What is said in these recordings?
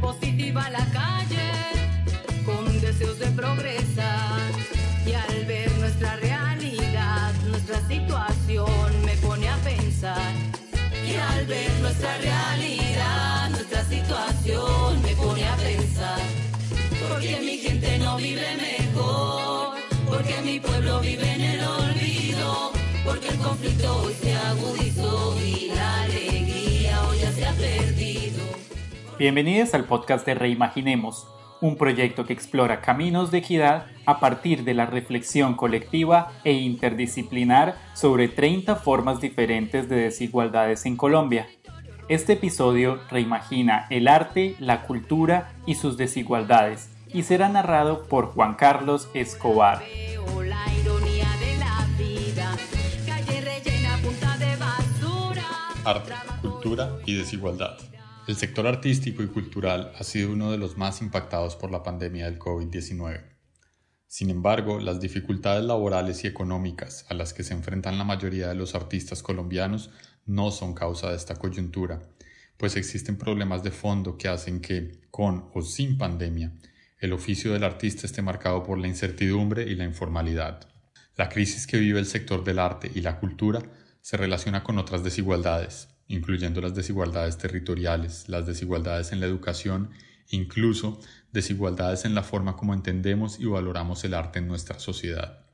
Positiva a la calle con deseos de progresar y al ver nuestra realidad, nuestra situación me pone a pensar. Y al ver nuestra realidad, nuestra situación me pone a pensar. Porque mi gente no vive mejor, porque mi pueblo vive en el olvido, porque el conflicto hoy se agudizó y Bienvenidos al podcast de Reimaginemos, un proyecto que explora caminos de equidad a partir de la reflexión colectiva e interdisciplinar sobre 30 formas diferentes de desigualdades en Colombia. Este episodio reimagina el arte, la cultura y sus desigualdades y será narrado por Juan Carlos Escobar. Veo la ironía de la vida, calle rellena punta de basura. Arte, cultura y desigualdad. El sector artístico y cultural ha sido uno de los más impactados por la pandemia del COVID-19. Sin embargo, las dificultades laborales y económicas a las que se enfrentan la mayoría de los artistas colombianos no son causa de esta coyuntura, pues existen problemas de fondo que hacen que, con o sin pandemia, el oficio del artista esté marcado por la incertidumbre y la informalidad. La crisis que vive el sector del arte y la cultura se relaciona con otras desigualdades, incluyendo las desigualdades territoriales, las desigualdades en la educación, incluso desigualdades en la forma como entendemos y valoramos el arte en nuestra sociedad.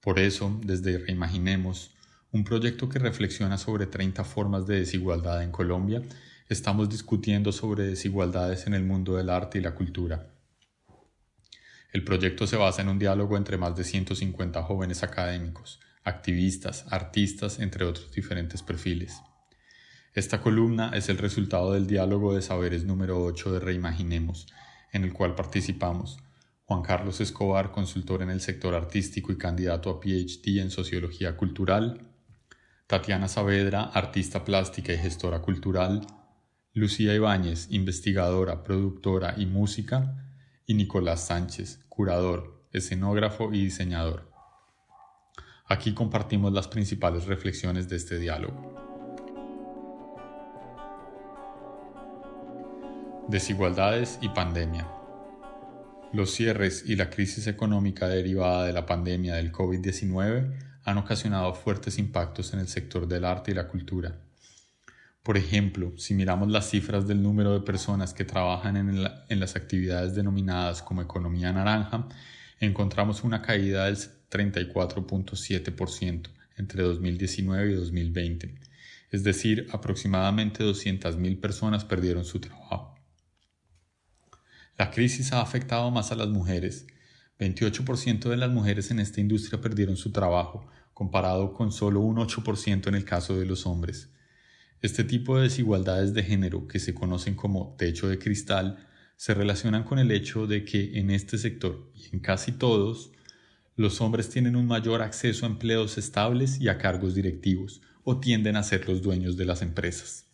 Por eso, desde Reimaginemos, un proyecto que reflexiona sobre 30 formas de desigualdad en Colombia, estamos discutiendo sobre desigualdades en el mundo del arte y la cultura. El proyecto se basa en un diálogo entre más de 150 jóvenes académicos, activistas, artistas, entre otros diferentes perfiles. Esta columna es el resultado del diálogo de saberes número 8 de Reimaginemos, en el cual participamos Juan Carlos Escobar, consultor en el sector artístico y candidato a PhD en Sociología Cultural, Tatiana Saavedra, artista plástica y gestora cultural, Lucía Ibáñez, investigadora, productora y música, y Nicolás Sánchez, curador, escenógrafo y diseñador. Aquí compartimos las principales reflexiones de este diálogo. Desigualdades y pandemia. Los cierres y la crisis económica derivada de la pandemia del COVID-19 han ocasionado fuertes impactos en el sector del arte y la cultura. Por ejemplo, si miramos las cifras del número de personas que trabajan en, la- en las actividades denominadas como economía naranja, encontramos una caída del 34.7% entre 2019 y 2020, es decir, aproximadamente 200.000 personas perdieron su trabajo. La crisis ha afectado más a las mujeres. 28% de las mujeres en esta industria perdieron su trabajo, comparado con solo un 8% en el caso de los hombres. Este tipo de desigualdades de género, que se conocen como techo de cristal, se relacionan con el hecho de que en este sector, y en casi todos, los hombres tienen un mayor acceso a empleos estables y a cargos directivos, o tienden a ser los dueños de las empresas.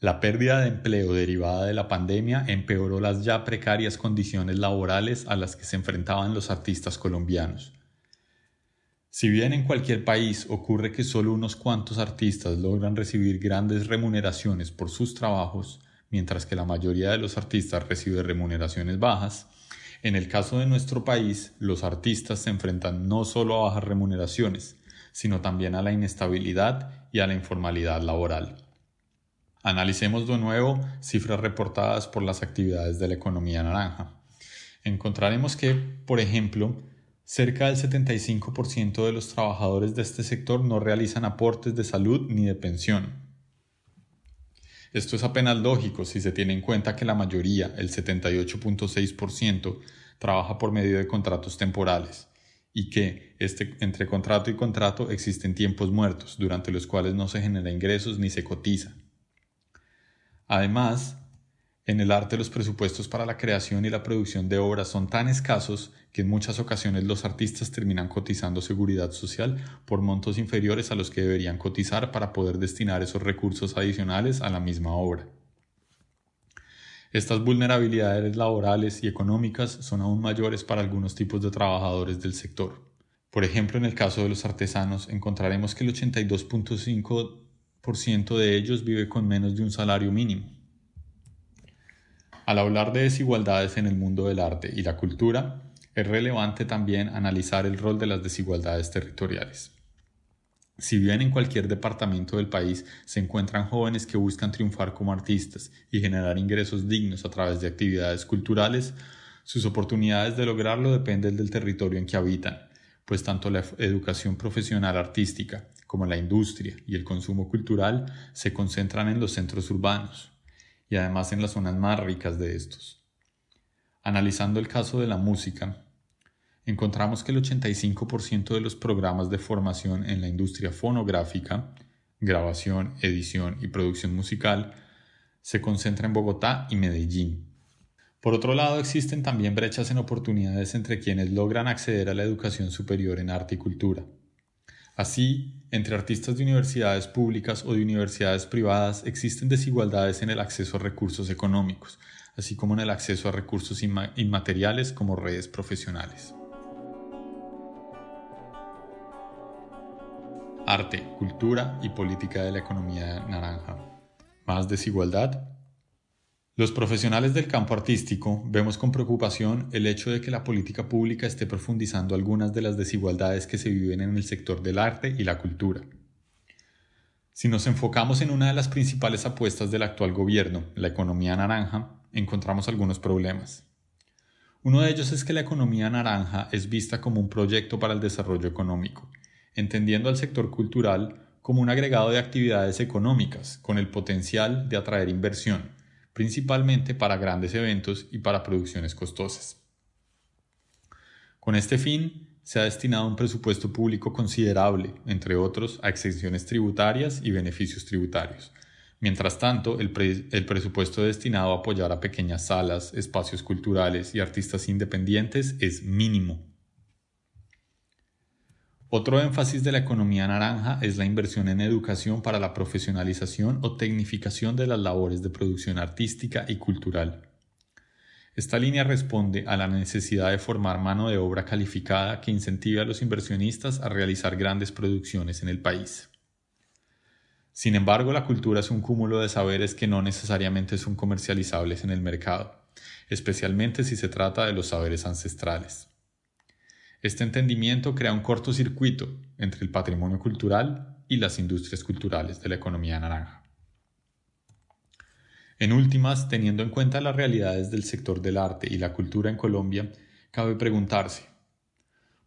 La pérdida de empleo derivada de la pandemia empeoró las ya precarias condiciones laborales a las que se enfrentaban los artistas colombianos. Si bien en cualquier país ocurre que solo unos cuantos artistas logran recibir grandes remuneraciones por sus trabajos, mientras que la mayoría de los artistas recibe remuneraciones bajas, en el caso de nuestro país, los artistas se enfrentan no solo a bajas remuneraciones, sino también a la inestabilidad y a la informalidad laboral. Analicemos de nuevo cifras reportadas por las actividades de la economía naranja. Encontraremos que, por ejemplo, cerca del 75% de los trabajadores de este sector no realizan aportes de salud ni de pensión. Esto es apenas lógico si se tiene en cuenta que la mayoría, el 78.6%, trabaja por medio de contratos temporales y que este, entre contrato y contrato existen tiempos muertos durante los cuales no se genera ingresos ni se cotiza. Además, en el arte los presupuestos para la creación y la producción de obras son tan escasos que en muchas ocasiones los artistas terminan cotizando seguridad social por montos inferiores a los que deberían cotizar para poder destinar esos recursos adicionales a la misma obra. Estas vulnerabilidades laborales y económicas son aún mayores para algunos tipos de trabajadores del sector. Por ejemplo, en el caso de los artesanos, encontraremos que el 82.5% de ellos vive con menos de un salario mínimo. Al hablar de desigualdades en el mundo del arte y la cultura, es relevante también analizar el rol de las desigualdades territoriales. Si bien en cualquier departamento del país se encuentran jóvenes que buscan triunfar como artistas y generar ingresos dignos a través de actividades culturales, sus oportunidades de lograrlo dependen del territorio en que habitan, pues tanto la educación profesional artística como la industria y el consumo cultural se concentran en los centros urbanos y además en las zonas más ricas de estos. Analizando el caso de la música, encontramos que el 85% de los programas de formación en la industria fonográfica, grabación, edición y producción musical, se concentra en Bogotá y Medellín. Por otro lado, existen también brechas en oportunidades entre quienes logran acceder a la educación superior en arte y cultura. Así, entre artistas de universidades públicas o de universidades privadas existen desigualdades en el acceso a recursos económicos, así como en el acceso a recursos inmateriales como redes profesionales. arte, cultura y política de la economía naranja. Más desigualdad. Los profesionales del campo artístico vemos con preocupación el hecho de que la política pública esté profundizando algunas de las desigualdades que se viven en el sector del arte y la cultura. Si nos enfocamos en una de las principales apuestas del actual gobierno, la economía naranja, encontramos algunos problemas. Uno de ellos es que la economía naranja es vista como un proyecto para el desarrollo económico, entendiendo al sector cultural como un agregado de actividades económicas con el potencial de atraer inversión, principalmente para grandes eventos y para producciones costosas. Con este fin, se ha destinado un presupuesto público considerable, entre otros, a exenciones tributarias y beneficios tributarios. Mientras tanto, el, el, presupuesto destinado a apoyar a pequeñas salas, espacios culturales y artistas independientes es mínimo. Otro énfasis de la economía naranja es la inversión en educación para la profesionalización o tecnificación de las labores de producción artística y cultural. Esta línea responde a la necesidad de formar mano de obra calificada que incentive a los inversionistas a realizar grandes producciones en el país. Sin embargo, la cultura es un cúmulo de saberes que no necesariamente son comercializables en el mercado, especialmente si se trata de los saberes ancestrales. Este entendimiento crea un cortocircuito entre el patrimonio cultural y las industrias culturales de la economía naranja. En últimas, teniendo en cuenta las realidades del sector del arte y la cultura en Colombia, cabe preguntarse,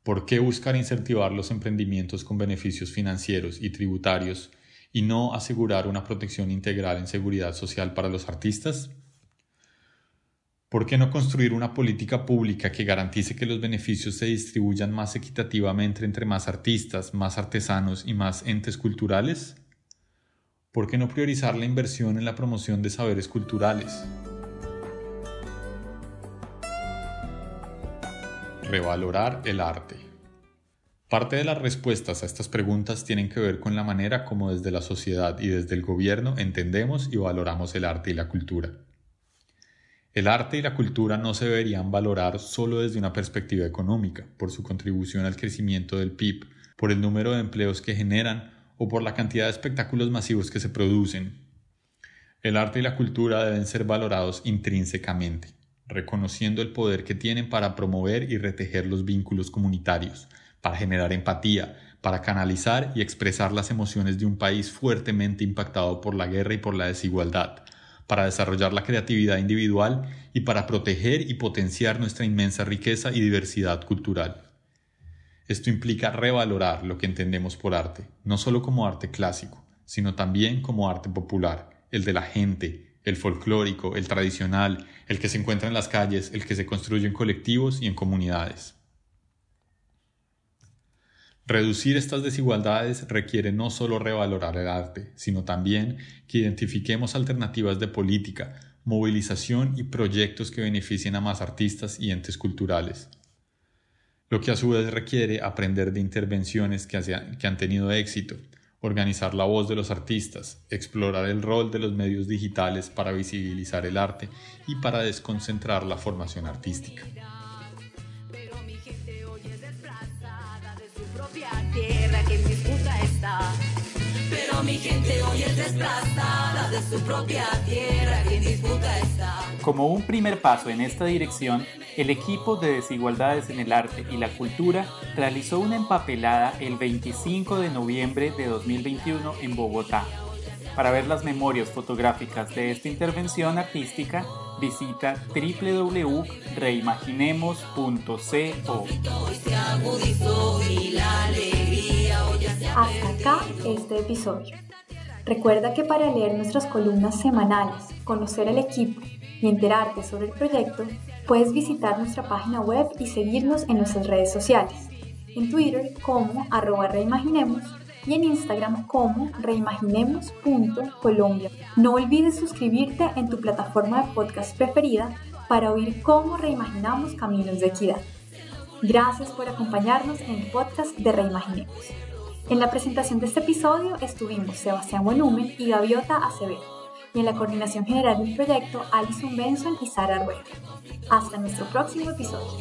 ¿por qué buscar incentivar los emprendimientos con beneficios financieros y tributarios y no asegurar una protección integral en seguridad social para los artistas? ¿Por qué no construir una política pública que garantice que los beneficios se distribuyan más equitativamente entre más artistas, más artesanos y más entes culturales? ¿Por qué no priorizar la inversión en la promoción de saberes culturales? Revalorar el arte. Parte de las respuestas a estas preguntas tienen que ver con la manera como desde la sociedad y desde el gobierno entendemos y valoramos el arte y la cultura. El arte y la cultura no se deberían valorar solo desde una perspectiva económica, por su contribución al crecimiento del PIB, por el número de empleos que generan o por la cantidad de espectáculos masivos que se producen. El arte y la cultura deben ser valorados intrínsecamente, reconociendo el poder que tienen para promover y retejer los vínculos comunitarios, para generar empatía, para canalizar y expresar las emociones de un país fuertemente impactado por la guerra y por la desigualdad, para desarrollar la creatividad individual y para proteger y potenciar nuestra inmensa riqueza y diversidad cultural. Esto implica revalorar lo que entendemos por arte, no solo como arte clásico, sino también como arte popular, el de la gente, el folclórico, el tradicional, el que se encuentra en las calles, el que se construye en colectivos y en comunidades. Reducir estas desigualdades requiere no solo revalorar el arte, sino también que identifiquemos alternativas de política, movilización y proyectos que beneficien a más artistas y entes culturales. Lo que a su vez requiere aprender de intervenciones que, que han tenido éxito, organizar la voz de los artistas, explorar el rol de los medios digitales para visibilizar el arte y para desconcentrar la formación artística. Mi gente hoy es desplazada de su propia tierra que en disputa está. Como un primer paso en esta dirección, el equipo de Desigualdades en el Arte y la Cultura realizó una empapelada el 25 de noviembre de 2021 en Bogotá. Para ver las memorias fotográficas de esta intervención artística, visita www.reimaginemos.co. Hasta acá este episodio. Recuerda que para leer nuestras columnas semanales, conocer el equipo y enterarte sobre el proyecto, puedes visitar nuestra página web y seguirnos en nuestras redes sociales. En Twitter como arroba reimaginemos y en Instagram como reimaginemos.colombia. No olvides suscribirte en tu plataforma de podcast preferida para oír cómo reimaginamos caminos de equidad. Gracias por acompañarnos en el podcast de Reimaginemos. En la presentación de este episodio estuvimos Sebastián Volumen y Gaviota Acevedo, y en la coordinación general del proyecto Alison Benson y Sara Arguello. Hasta nuestro próximo episodio.